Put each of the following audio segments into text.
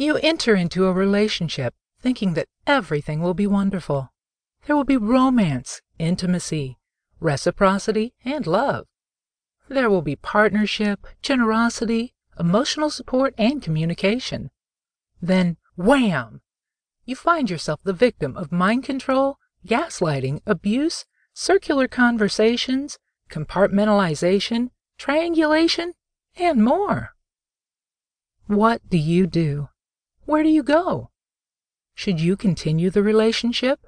You enter into a relationship thinking that everything will be wonderful. There will be romance, intimacy, reciprocity, and love. There will be partnership, generosity, emotional support, and communication. Then, wham! You find yourself the victim of mind control, gaslighting, abuse, circular conversations, compartmentalization, triangulation, and more. What do you do? Where do you go? Should you continue the relationship?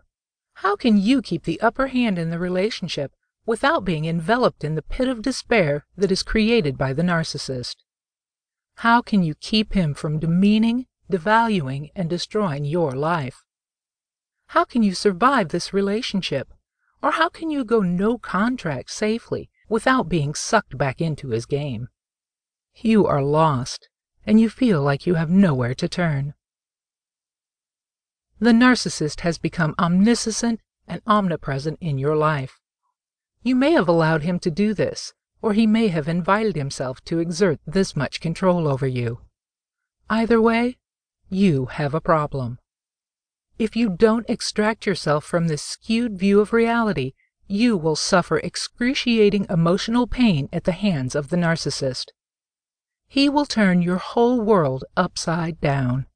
How can you keep the upper hand in the relationship without being enveloped in the pit of despair that is created by the narcissist? How can you keep him from demeaning, devaluing, and destroying your life? How can you survive this relationship? Or how can you go no contact safely without being sucked back into his game? You are lost, and you feel like you have nowhere to turn. The narcissist has become omniscient and omnipresent in your life. You may have allowed him to do this, or he may have invited himself to exert this much control over you. Either way, you have a problem. If you don't extract yourself from this skewed view of reality, you will suffer excruciating emotional pain at the hands of the narcissist. He will turn your whole world upside down.